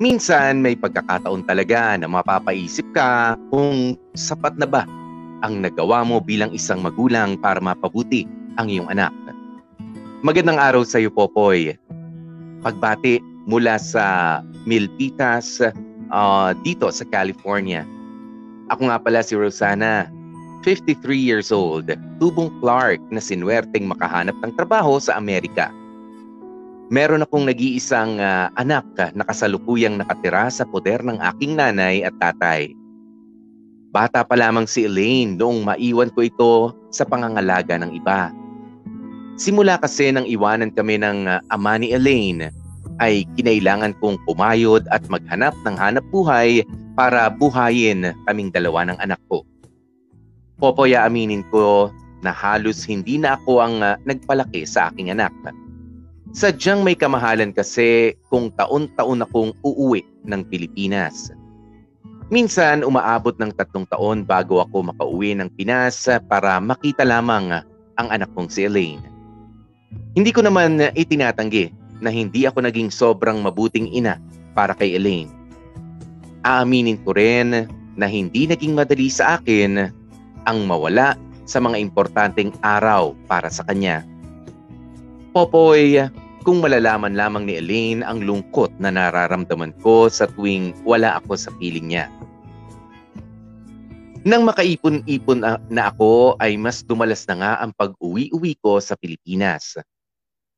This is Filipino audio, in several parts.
Minsan may pagkakataon talaga na mapapaisip ka kung sapat na ba ang nagawa mo bilang isang magulang para mapabuti ang iyong anak. Magandang araw sa iyo, Popoy. Pagbati mula sa Milpitas uh, dito sa California. Ako nga pala si Rosana, 53 years old, tubong Clark na sinwerteng makahanap ng trabaho sa Amerika meron akong nag-iisang uh, anak na kasalukuyang nakatira sa poder ng aking nanay at tatay. Bata pa lamang si Elaine noong maiwan ko ito sa pangangalaga ng iba. Simula kasi nang iwanan kami ng uh, ama ni Elaine, ay kinailangan kong pumayod at maghanap ng hanap buhay para buhayin kaming dalawa ng anak ko. Popoy aminin ko na halos hindi na ako ang uh, nagpalaki sa aking anak Sadyang may kamahalan kasi kung taon-taon akong uuwi ng Pilipinas. Minsan umaabot ng tatlong taon bago ako makauwi ng Pinas para makita lamang ang anak kong si Elaine. Hindi ko naman itinatanggi na hindi ako naging sobrang mabuting ina para kay Elaine. Aaminin ko rin na hindi naging madali sa akin ang mawala sa mga importanteng araw para sa kanya. Popoy, kung malalaman lamang ni Elaine ang lungkot na nararamdaman ko sa tuwing wala ako sa piling niya. Nang makaipon-ipon na ako ay mas dumalas na nga ang pag-uwi-uwi ko sa Pilipinas.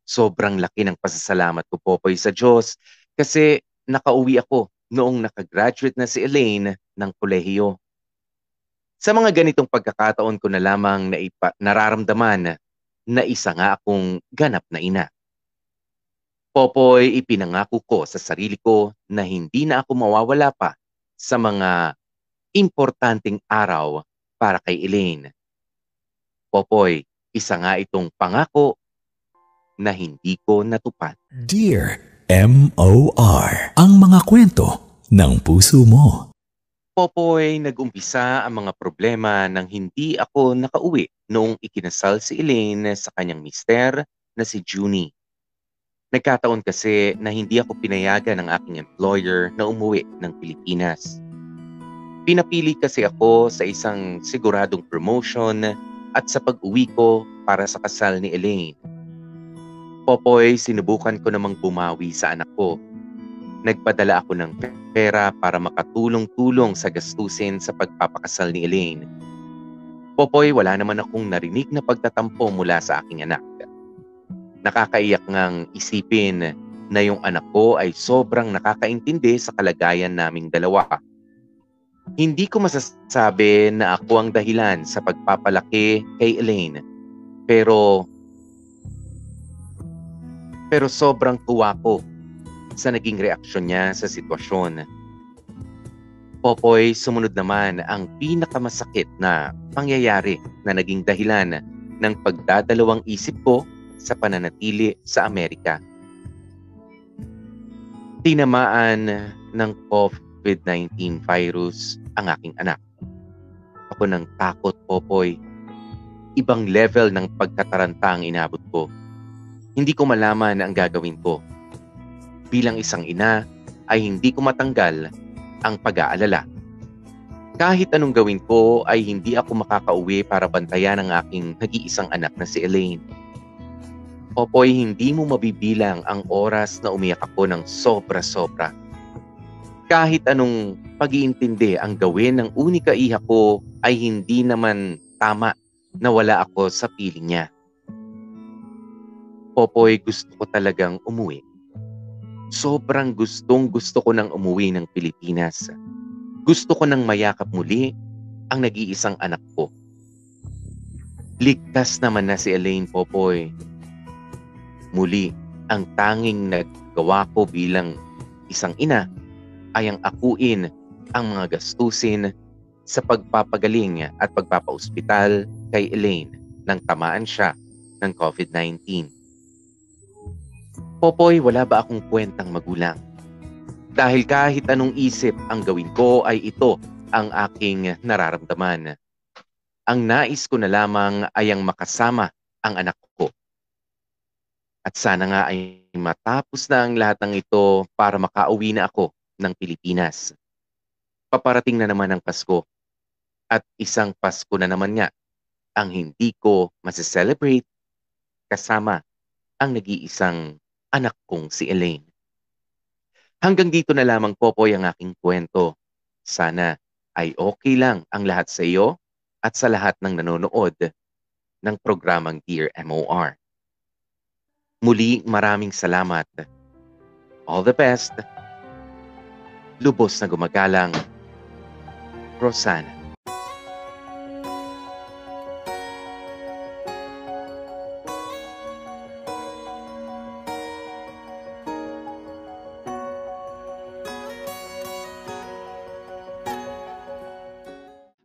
Sobrang laki ng pasasalamat ko Popoy sa Diyos kasi nakauwi ako noong nakagraduate na si Elaine ng kolehiyo. Sa mga ganitong pagkakataon ko na lamang na nararamdaman na isa nga akong ganap na ina. Popoy, ipinangako ko sa sarili ko na hindi na ako mawawala pa sa mga importanteng araw para kay Elaine. Popoy, isa nga itong pangako na hindi ko natupad. Dear M.O.R. Ang mga kwento ng puso mo. Popoy, nag-umpisa ang mga problema nang hindi ako nakauwi noong ikinasal si Elaine sa kanyang mister na si Junie. Nagkataon kasi na hindi ako pinayagan ng aking employer na umuwi ng Pilipinas. Pinapili kasi ako sa isang siguradong promotion at sa pag-uwi ko para sa kasal ni Elaine. Popoy, sinubukan ko namang bumawi sa anak ko Nagpadala ako ng pera para makatulong-tulong sa gastusin sa pagpapakasal ni Elaine. Popoy, wala naman akong narinig na pagtatampo mula sa aking anak. Nakakaiyak ngang isipin na yung anak ko ay sobrang nakakaintindi sa kalagayan naming dalawa. Hindi ko masasabi na ako ang dahilan sa pagpapalaki kay Elaine. Pero pero sobrang tuwa ko sa naging reaksyon niya sa sitwasyon. Popoy, sumunod naman ang pinakamasakit na pangyayari na naging dahilan ng pagdadalawang isip ko sa pananatili sa Amerika. Tinamaan ng COVID-19 virus ang aking anak. Ako ng takot, Popoy. Ibang level ng pagkataranta ang inabot ko. Hindi ko malaman ang gagawin ko bilang isang ina ay hindi ko matanggal ang pag-aalala. Kahit anong gawin ko ay hindi ako makakauwi para bantayan ang aking nag-iisang anak na si Elaine. Popoy, hindi mo mabibilang ang oras na umiyak ako ng sobra-sobra. Kahit anong pag-iintindi ang gawin ng unika iha ko ay hindi naman tama na wala ako sa piling niya. Popoy, gusto ko talagang umuwi sobrang gustong gusto ko nang umuwi ng Pilipinas. Gusto ko nang mayakap muli ang nag-iisang anak ko. Ligtas naman na si Elaine Popoy. Muli, ang tanging naggawa ko bilang isang ina ay ang akuin ang mga gastusin sa pagpapagaling at pagpapaospital kay Elaine nang tamaan siya ng COVID-19. Popoy, wala ba akong kwentang magulang? Dahil kahit anong isip ang gawin ko ay ito ang aking nararamdaman. Ang nais ko na lamang ay ang makasama ang anak ko. At sana nga ay matapos na ang lahat ng ito para makauwi na ako ng Pilipinas. Paparating na naman ang Pasko. At isang Pasko na naman nga ang hindi ko masaselebrate kasama ang nag-iisang anak kong si Elaine. Hanggang dito na lamang po po ang aking kwento. Sana ay okay lang ang lahat sa iyo at sa lahat ng nanonood ng programang Dear MOR. Muli maraming salamat. All the best. Lubos na gumagalang. Rosana.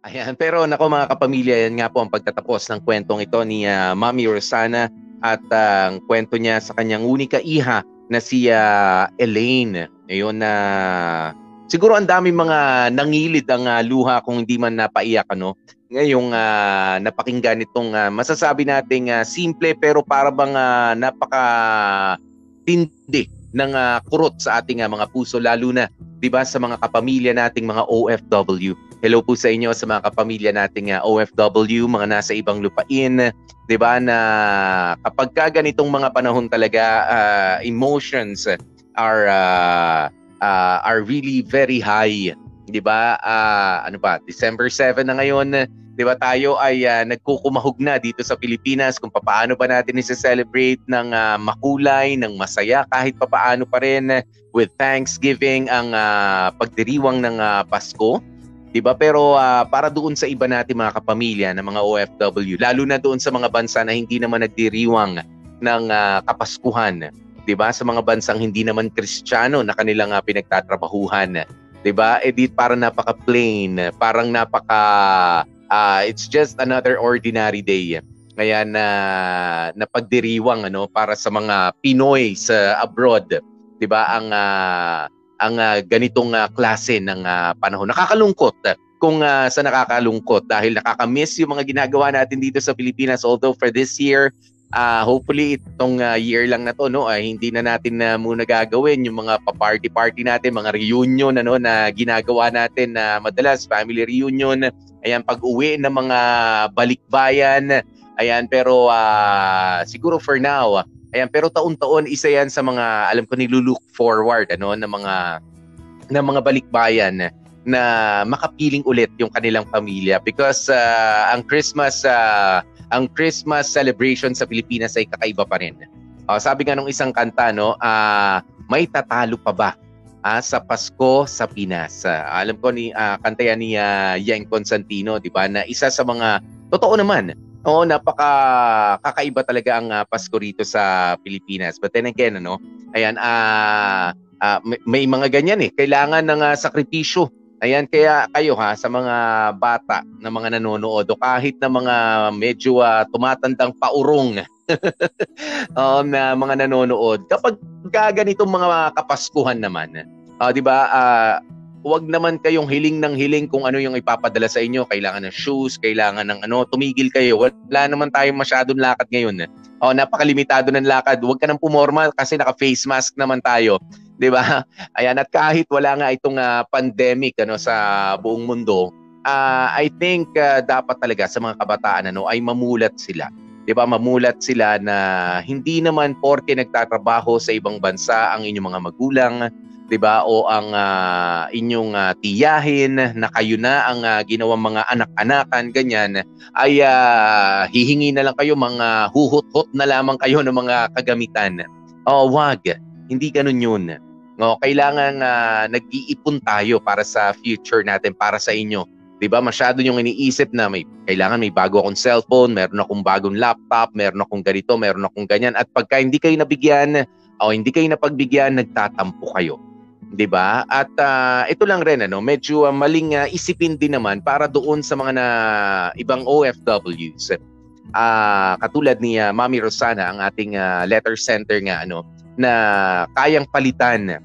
Ayan, pero nako mga kapamilya, yan nga po ang pagtatapos ng kwentong ito ni uh, Mami Rosana at uh, ang kwento niya sa kanyang unika iha na si uh, Elaine. Ayun na uh, siguro ang daming mga nangilid ang uh, luha kung hindi man napaiyak ano. Ngayong uh, napakinggan itong uh, masasabi nating uh, simple pero para bang uh, napaka tindi ng uh, kurot sa ating uh, mga puso lalo na 'di ba sa mga kapamilya nating mga OFW Hello po sa inyo sa mga kapamilya nating uh, OFW, mga nasa ibang lupain, 'di ba na kapag ka ganitong mga panahon talaga uh, emotions are uh, uh, are really very high, 'di ba? Uh, ano ba? December 7 na ngayon, 'di ba? Tayo ay uh, nagkukumahog na dito sa Pilipinas kung paano ba natin i-celebrate ng uh, makulay, ng masaya kahit papaano pa rin with Thanksgiving ang uh, pagdiriwang ng uh, Pasko. 'Di ba? Pero uh, para doon sa iba nating mga kapamilya ng mga OFW, lalo na doon sa mga bansa na hindi naman nagdiriwang ng uh, kapaskuhan, 'di ba? Sa mga bansang hindi naman Kristiyano na kanilang uh, pinagtatrabahuhan, 'di ba? Eh di parang napaka plain, parang napaka uh, it's just another ordinary day. Kaya na napagdiriwang ano para sa mga Pinoy sa abroad, 'di ba? Ang uh, ang uh, ganitong uh, klase ng uh, panahon. Nakakalungkot kung uh, sa nakakalungkot dahil nakakamiss yung mga ginagawa natin dito sa Pilipinas although for this year uh, hopefully itong uh, year lang na to no ay hindi na natin na uh, muna gagawin yung mga pa-party party natin mga reunion ano na ginagawa natin na uh, madalas family reunion ayan pag-uwi ng mga balikbayan ayan pero uh, siguro for now Ayan, pero taon-taon isa 'yan sa mga alam ko nilulook forward ano ng mga ng mga balikbayan na makapiling ulit yung kanilang pamilya because uh, ang Christmas uh, ang Christmas celebration sa Pilipinas ay kakaiba pa rin. Uh, sabi nga nung isang kanta no, uh, may tatalo pa ba uh, sa Pasko sa Pinas? Uh, alam ko ni uh, kanta yan ni uh, Yang Constantino, 'di ba? Na isa sa mga totoo naman Oo, napaka kakaiba talaga ang uh, Pasko rito sa Pilipinas. But then again, ano, ayan, uh, uh, may, may mga ganyan eh. Kailangan ng uh, sakripisyo. Ayan, kaya kayo ha, sa mga bata na mga nanonood o kahit na mga medyo uh, tumatandang paurong um, na mga nanonood, kapag ganitong mga kapaskuhan naman, uh, di ba, uh, huwag naman kayong hiling ng hiling kung ano yung ipapadala sa inyo. Kailangan ng shoes, kailangan ng ano, tumigil kayo. Wala naman tayong masyadong lakad ngayon. Oh, napakalimitado ng lakad. Huwag ka nang pumorma kasi naka-face mask naman tayo. 'Di ba? Ayan at kahit wala nga itong uh, pandemic ano sa buong mundo, uh, I think uh, dapat talaga sa mga kabataan ano ay mamulat sila. 'Di ba? Mamulat sila na hindi naman porke nagtatrabaho sa ibang bansa ang inyong mga magulang 'di ba? O ang uh, inyong uh, tiyahin na kayo na ang uh, ginawang mga anak-anakan ganyan ay uh, hihingi na lang kayo mga huhot-hot na lamang kayo ng mga kagamitan. O wag, hindi ganun 'yun. No, kailangan uh, nag-iipon tayo para sa future natin, para sa inyo. 'Di ba? Masyado yung iniisip na may kailangan may bago akong cellphone, meron akong bagong laptop, meron akong ganito, meron akong ganyan at pagka hindi kayo nabigyan o hindi kayo napagbigyan, nagtatampo kayo. 'Di ba? At ah, ito lang rin ano, medyo ah, maling ah, isipin din naman para doon sa mga na ibang OFWs. Ah, katulad ni ah, Mami Rosana ang ating ah, letter center nga ano na kayang palitan.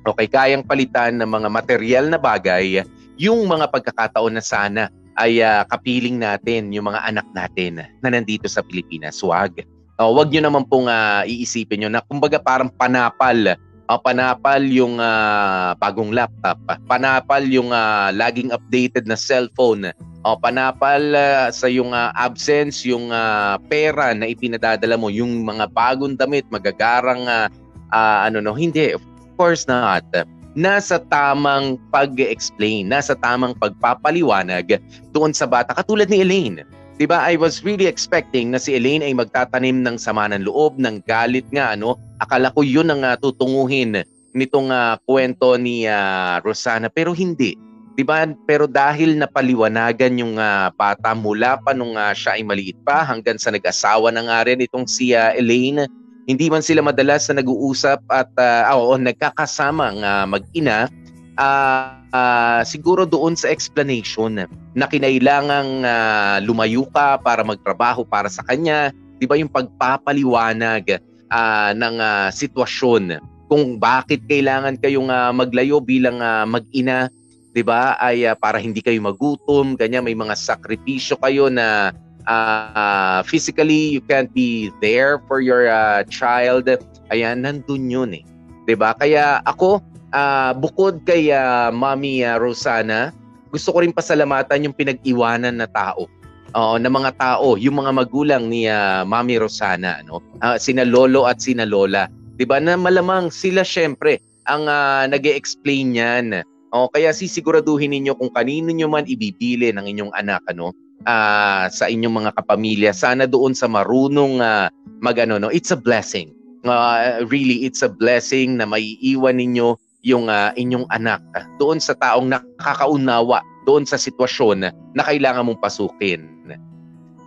Okay, kayang palitan ng mga material na bagay yung mga pagkakataon na sana ay ah, kapiling natin yung mga anak natin na nandito sa Pilipinas. Wag. Oh, wag nyo naman pong ah, iisipin nyo na kumbaga parang panapal uh, panapal yung ah, bagong laptop, panapal yung ah, laging updated na cellphone, o panapal ah, sa yung ah, absence, yung ah, pera na ipinadadala mo, yung mga bagong damit, magagarang ah, ah, ano no, hindi, of course not. Nasa tamang pag-explain, nasa tamang pagpapaliwanag doon sa bata, katulad ni Elaine. 'Di ba? I was really expecting na si Elaine ay magtatanim ng sama ng loob, ng galit nga ano. Akala ko 'yun ang uh, tutunguhin nitong uh, kwento ni uh, Rosana pero hindi. 'Di ba? Pero dahil napaliwanagan yung uh, bata mula pa nung uh, siya ay maliit pa hanggang sa nag-asawa na nga rin itong si uh, Elaine, hindi man sila madalas na nag-uusap at uh, oh, nagkakasama ng uh, mag-ina uh, siguro doon sa explanation na kinailangang uh, lumayo ka para magtrabaho para sa kanya, 'di ba yung pagpapaliwanag uh, ng uh, sitwasyon kung bakit kailangan kayong uh, maglayo bilang uh, mag-ina, 'di ba? Ay uh, para hindi kayo magutom, kanya may mga sakripisyo kayo na uh, physically you can't be there for your uh, child. Ayan, nandun yun eh. 'Di ba? Kaya ako uh, bukod kay uh, Mami uh, Rosana, gusto ko rin pasalamatan yung pinag-iwanan na tao. Oo, na mga tao, yung mga magulang ni uh, Mami Rosana, no? Uh, sina lolo at sina lola. 'Di ba? Na malamang sila syempre ang uh, nag-explain niyan. O kaya sisiguraduhin ninyo kung kanino nyo man ibibili ng inyong anak ano uh, sa inyong mga kapamilya. Sana doon sa marunong uh, magano no. It's a blessing. Uh, really it's a blessing na maiiwan ninyo yung uh, inyong anak doon sa taong nakakaunawa doon sa sitwasyon na kailangan mong pasukin.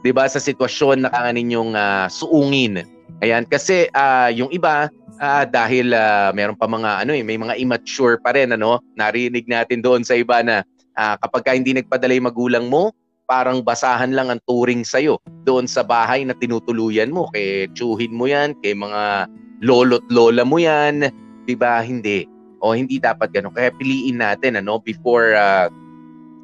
'Di ba sa sitwasyon na kailangan ninyong uh, suungin. Ayan kasi uh, yung iba uh, dahil uh, meron pa mga ano eh may mga immature pa rin ano narinig natin doon sa iba na uh, kapag ka hindi nagpadala yung magulang mo parang basahan lang ang turing sa'yo doon sa bahay na tinutuluyan mo. Kay tsuhin mo yan, kay mga lolo't lola mo yan. Diba? Hindi o hindi dapat ganun. Kaya piliin natin ano before uh,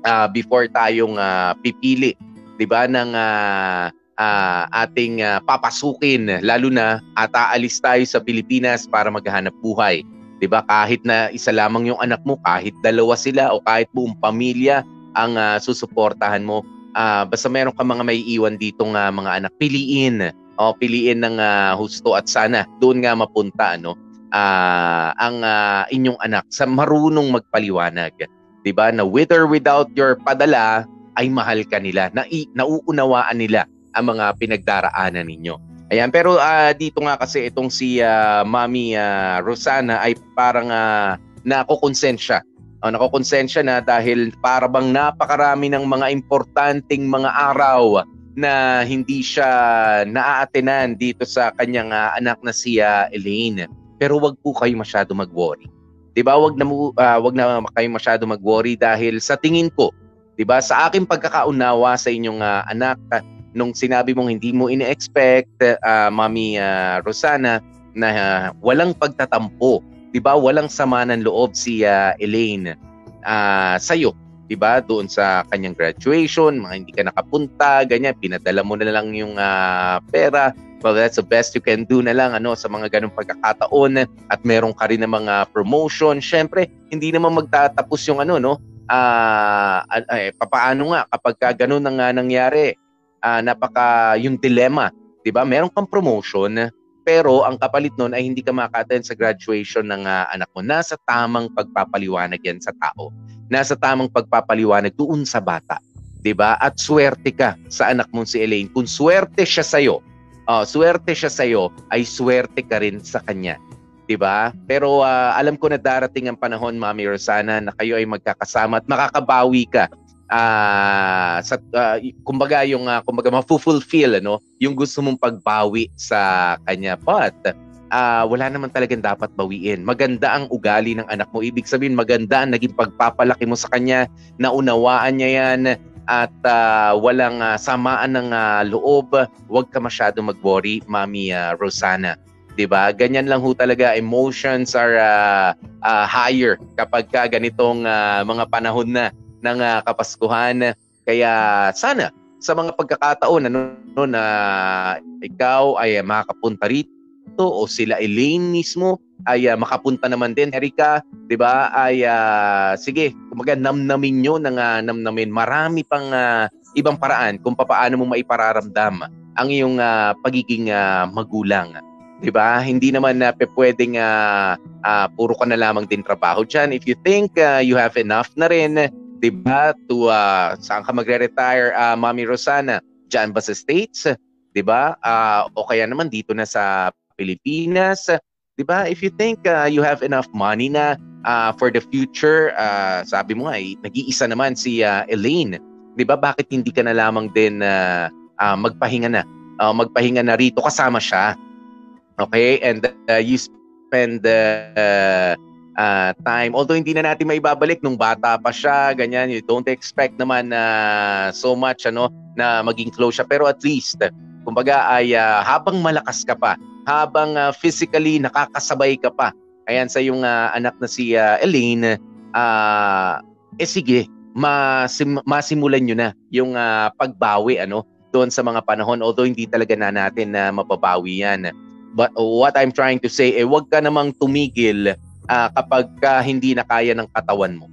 uh, before tayong uh, pipili, 'di ba ng uh, uh, ating uh, papasukin lalo na at aalis tayo sa Pilipinas para maghanap buhay. 'Di ba? Kahit na isa lamang yung anak mo, kahit dalawa sila o kahit buong pamilya ang uh, susuportahan mo, uh, basta meron ka mga may iwan ditong uh, mga anak, piliin. O piliin ng uh, husto at sana doon nga mapunta ano uh, ang uh, inyong anak sa marunong magpaliwanag. 'Di ba? Na with or without your padala ay mahal ka nila, na nauunawaan nila ang mga pinagdaraanan ninyo. Ayan, pero uh, dito nga kasi itong si uh, Mami uh, Rosana ay parang uh, nakokonsensya. Uh, nakokonsensya na dahil para bang napakarami ng mga importanteng mga araw na hindi siya naaatenan dito sa kanyang uh, anak na si uh, Elaine. Pero wag po kayo masyado mag-worry. 'Di ba? Wag na uh, wag na kayo masyado mag-worry dahil sa tingin ko, 'di ba, sa aking pagkakaunawa sa inyong uh, anak nung sinabi mong hindi mo ini-expect uh, Mami uh, Rosana na uh, walang pagtatampo, 'di ba? Walang sama ng loob si uh, Elaine uh, sa iyo 'di ba? Doon sa kanyang graduation, mga hindi ka nakapunta, ganyan, pinadala mo na lang yung uh, pera well, that's the best you can do na lang ano sa mga ganung pagkakataon at meron ka rin ng mga promotion. Syempre, hindi naman magtatapos yung ano no. Ah, uh, eh, papaano nga kapag ka ganun ang uh, nangyari? Uh, napaka yung dilemma, 'di ba? Meron kang promotion pero ang kapalit nun ay hindi ka maka-attend sa graduation ng uh, anak mo. Nasa tamang pagpapaliwanag yan sa tao. Nasa tamang pagpapaliwanag doon sa bata. 'di ba? At swerte ka sa anak mong si Elaine. Kung swerte siya sa iyo, uh, swerte siya sa iyo, ay swerte ka rin sa kanya. 'Di ba? Pero uh, alam ko na darating ang panahon, Mami Rosana, na kayo ay magkakasama at makakabawi ka. Uh, sa uh, kumbaga yung uh, kumbaga ma-fulfill ano yung gusto mong pagbawi sa kanya but ah, wala naman talagang dapat bawiin. Maganda ang ugali ng anak mo. Ibig sabihin, maganda ang naging pagpapalaki mo sa kanya, naunawaan niya yan, at ah, walang ah, samaan ng ah, loob. Huwag ka masyado mag-worry, Mami ah, Rosana. 'Di ba? Ganyan lang ho talaga emotions are ah, ah, higher kapag ka ganitong ah, mga panahon na ng ah, Kapaskuhan. Kaya sana sa mga pagkakataon ano no, na ikaw ay makakapunta rito o sila Elaine mismo ay ah, makapunta naman din. Erika 'di ba? Ay ah, sige kumaga namnamin nyo ng ah, namnamin. Marami pang ah, ibang paraan kung paano mo maipararamdam ang iyong ah, pagiging ah, magulang 'di ba? Hindi naman na pwedeng ah, ah, puro ka na lamang din trabaho diyan if you think ah, you have enough na rin 'di ba to ah, saan ka magre-retire ah, Mami Rosana? Diyan ba sa States? 'di ba? Ah, o kaya naman dito na sa Pilipinas. 'di ba? If you think ah, you have enough money na ah, for the future ah, sabi mo nga eh, nag-iisa naman si ah, Elaine. 'di ba? Bakit hindi ka na lamang din ah, ah, magpahinga na Ah, magpahinga na rito? Kasama siya. Okay? And uh, you spend uh, uh, time. Although hindi na natin maibabalik nung bata pa siya ganyan you don't expect naman na so much ano na maging close siya. Pero at least kumbaga ay ah, habang malakas ka pa habang ah, physically nakakasabay ka pa ayan sa yung ah, anak na si ah, Elaine ah eh sige masim- masimulan nyo na yung ah, pagbawi ano doon sa mga panahon although hindi talaga na natin na mababawi yan But what I'm trying to say, eh, wag ka namang tumigil ah, kapag ka hindi na kaya ng katawan mo.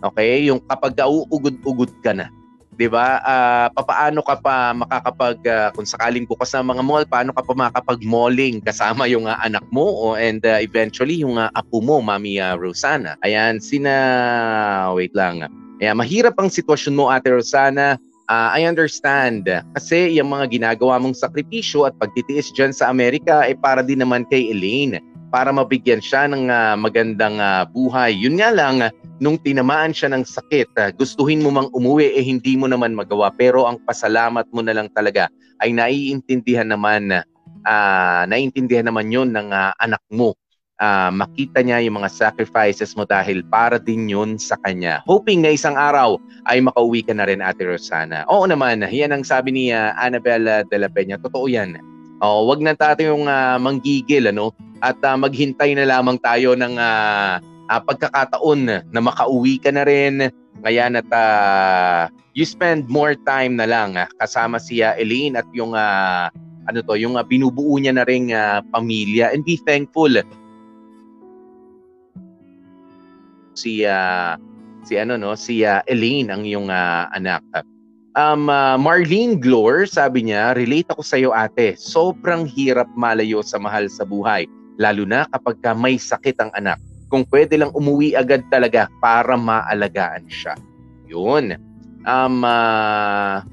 Okay? Yung kapag ka uugod-ugod ka na. 'Di ba? Ah, papaano ka pa makakapag ah, kung sakaling bukas na mga mall, paano ka pa makakapag-malling kasama yung ah, anak mo o and ah, eventually yung ah, apo mo, Mami ah, Rosana. Ayan, sina wait lang. Ayan, mahirap ang sitwasyon mo, Ate Rosana. Ah, I understand. Kasi yung mga ginagawa mong sakripisyo at pagtitiis dyan sa Amerika ay para din naman kay Elaine. Para mabigyan siya ng ah, magandang ah, buhay. Yun nga lang, nung tinamaan siya ng sakit, ah, gustuhin mo mang umuwi eh hindi mo naman magawa. Pero ang pasalamat mo na lang talaga ay naiintindihan naman, ah, naiintindihan naman yun ng ah, anak mo. Ah, makita niya yung mga sacrifices mo dahil para din yun sa kanya. Hoping na isang araw ay makauwi ka na rin, Ate Rosana. Oo naman, yan ang sabi ni ah, Annabella de la Peña. Totoo yan. Oh, wag na tayo yung ah, manggigil ano at ah, maghintay na lamang tayo ng ah, ah, pagkakataon na makauwi ka na rin. Ngayon at ah, you spend more time na lang ah, kasama si ah, Elaine at yung ah, ano to, yung ah, binubuo niya na ring ah, pamilya and be thankful si ah, si ano no si ah, Elaine ang iyong ah, anak. Um ah, Marlene Glor sabi niya, relate ako sa iyo ate. Sobrang hirap malayo sa mahal sa buhay, lalo na kapag ka may sakit ang anak. Kung pwede lang umuwi agad talaga para maalagaan siya. Yun. Um ah,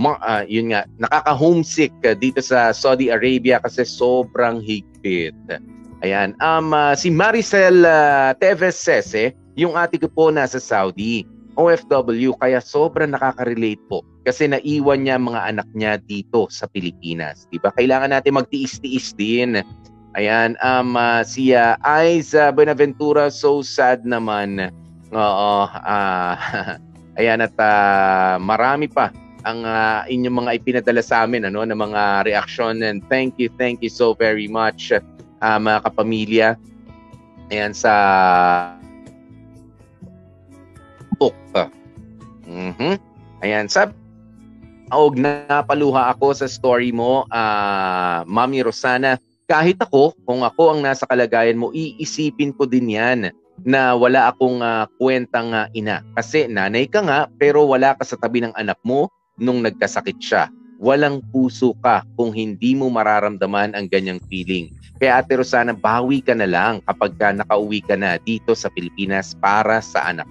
ma- ah, yun nga, nakaka-homesick ah, dito sa Saudi Arabia kasi sobrang higpit. Ayan, um, ah, si Maricel ah, Teves Sese, yung ate ko po nasa Saudi, OFW, kaya sobrang nakaka-relate po kasi naiwan niya mga anak niya dito sa Pilipinas. Di ba? Kailangan natin magtiis-tiis din. Ayan, um, ah, si uh, Aiza Benaventura, so sad naman. Oo, ah, ayan at ah, marami pa ang ah, inyong mga ipinadala sa amin ano ng mga reaction and thank you thank you so very much ah, mga kapamilya ayan sa book mhm ayan sab Og napaluha ako sa story mo, ah, Mami Rosana. Kahit ako, kung ako ang nasa kalagayan mo, iisipin ko din yan na wala akong ah, kwentang ah, ina. Kasi nanay ka nga, pero wala ka sa tabi ng anak mo nung nagkasakit siya. Walang puso ka kung hindi mo mararamdaman ang ganyang feeling. Kaya Ate Rosana, bawi ka na lang kapag ka nakauwi ka na dito sa Pilipinas para sa anak.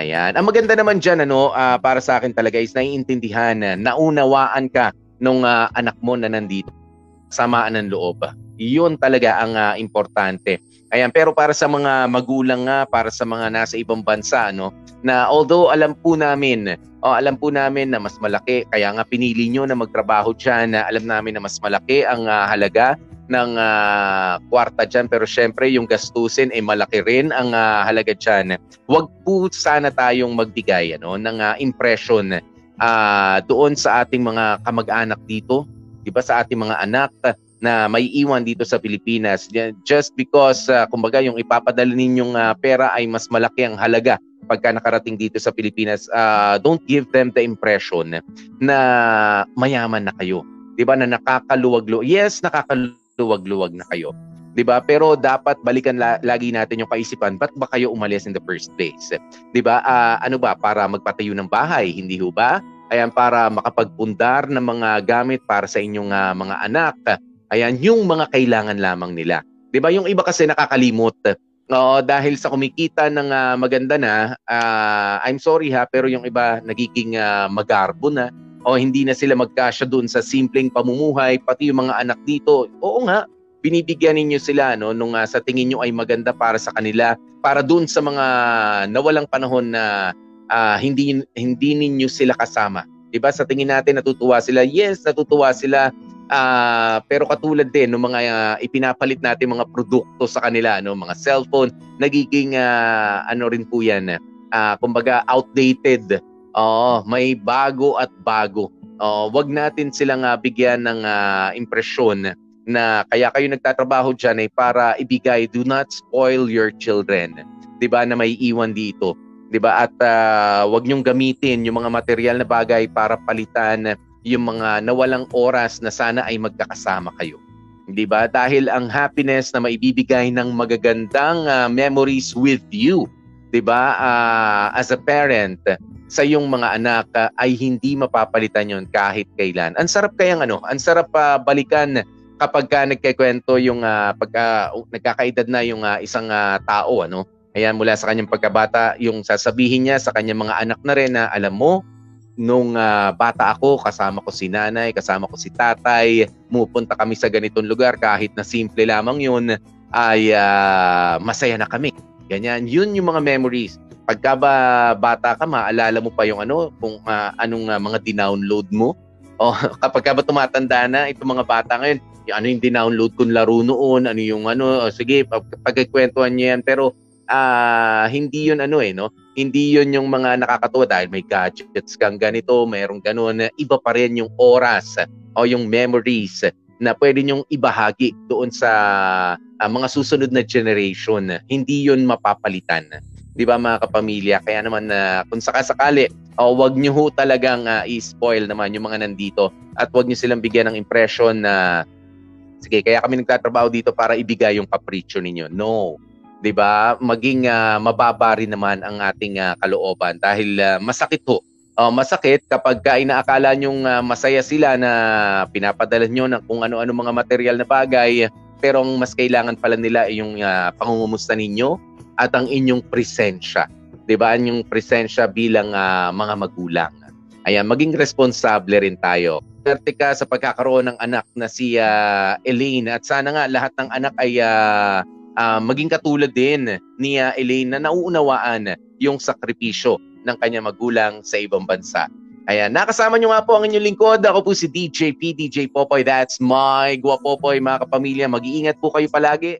Ayan. Ang maganda naman dyan, ano, ah, para sa akin talaga is naiintindihan na naunawaan ka nung ah, anak mo na nandito. Samaan ng loob. Yun talaga ang ah, importante. Ayan, pero para sa mga magulang nga, para sa mga nasa ibang bansa, no, na although alam po namin, oh, alam po namin na mas malaki, kaya nga pinili nyo na magtrabaho dyan, na alam namin na mas malaki ang ah, halaga ng ah, kwarta dyan. Pero syempre, yung gastusin ay malaki rin ang ah, halaga dyan. Huwag po sana tayong magbigay ano, ng ah, impression ah, doon sa ating mga kamag-anak dito, di ba sa ating mga anak na may iwan dito sa Pilipinas just because ah, kumbaga yung ipapadala ninyong ah, pera ay mas malaki ang halaga pagka nakarating dito sa Pilipinas ah, don't give them the impression na mayaman na kayo 'di ba na nakakaluwag-luwag yes nakakaluwag-luwag na kayo. 'di ba pero dapat balikan la- lagi natin yung kaisipan ba't ba kayo umalis in the first place? 'di ba Ah, ano ba? Para magpatayo ng bahay hindi ho ba? Ayan para makapagpundar ng mga gamit para sa inyong ah, mga anak. Ayan yung mga kailangan lamang nila. 'di ba yung iba kasi nakakalimot. Oo, dahil sa kumikita ng ah, maganda na, ah, I'm sorry ha, pero yung iba nagiging ah, magarbo na o hindi na sila magkasya doon sa simpleng pamumuhay, pati yung mga anak dito. Oo nga, binibigyan ninyo sila no nung ah, sa tingin nyo ay maganda para sa kanila, para doon sa mga nawalang panahon na ah, hindi hindi ninyo sila kasama. 'Di ba? Sa tingin natin natutuwa sila. Yes, natutuwa sila. Ah, pero katulad din ng mga ah, ipinapalit natin mga produkto sa kanila, no, mga cellphone, nagiging ah, ano rin po 'yan. ah, kumbaga outdated. Oo, may bago at bago. Oo, wag natin silang ah, bigyan ng ah, impresyon na kaya kayo nagtatrabaho diyan ay para ibigay do not spoil your children. 'Di ba na may iwan dito. 'Di ba? At ah, wag niyong gamitin yung mga material na bagay para palitan yung mga nawalang oras na sana ay magkakasama kayo. Hindi ba? Dahil ang happiness na maibibigay ng magagandang ah, memories with you, 'di ba? Ah, as a parent sa iyong mga anak ah, ay hindi mapapalitan 'yon kahit kailan. Ang sarap kayang ano, ang sarap pa balikan kapag ka nagkikwento yung ah, pagka uh, nagkakaedad na yung ah, isang ah, tao ano. Ayan mula sa kanyang pagkabata, yung sasabihin niya sa kanyang mga anak na rin na alam mo, nung ah, bata ako, kasama ko si nanay, kasama ko si tatay, mupunta kami sa ganitong lugar kahit na simple lamang yun, ay ah, masaya na kami. Ganyan, yun yung mga memories. Pagka ba bata ka, maalala mo pa yung ano, kung ah, anong ah, mga dinownload mo. O kapag ka ba tumatanda na, itong mga bata ngayon, yung ano yung dinownload kong laro noon, ano yung ano, o, sige, pag, pagkikwentuhan niya yan. Pero ah, hindi yun ano eh, no? hindi yun yung mga nakakatuwa dahil may gadgets kang ganito, mayroong ganun. Iba pa rin yung oras o yung memories na pwede nyong ibahagi doon sa ah, mga susunod na generation. Hindi yun mapapalitan. Di ba mga kapamilya? Kaya naman na kung sakasakali, oh, wag nyo ho talagang ah, i-spoil naman yung mga nandito at wag nyo silang bigyan ng impression na sige, kaya kami nagtatrabaho dito para ibigay yung kapritsyo ninyo. No. 'di ba? Maging ah, mababa rin naman ang ating ah, kalooban dahil ah, masakit ho. Oh, masakit kapag ka inaakala nyong ah, masaya sila na pinapadala nyo ng kung ano-ano mga material na bagay pero ang mas kailangan pala nila ay yung ah, pangungumusta ninyo at ang inyong presensya. 'Di ba? Ang Yung presensya bilang ah, mga magulang. Ayan, maging responsable rin tayo. Swerte ka sa pagkakaroon ng anak na si ah, Elaine at sana nga lahat ng anak ay ah, ah, maging katulad din ni ah, Elaine na nauunawaan yung sakripisyo ng kanyang magulang sa ibang bansa. Ayan, nakasama nyo nga po ang inyong lingkod. Ako po si DJ P, DJ Popoy. That's my Guapopoy, mga kapamilya. Mag-iingat po kayo palagi.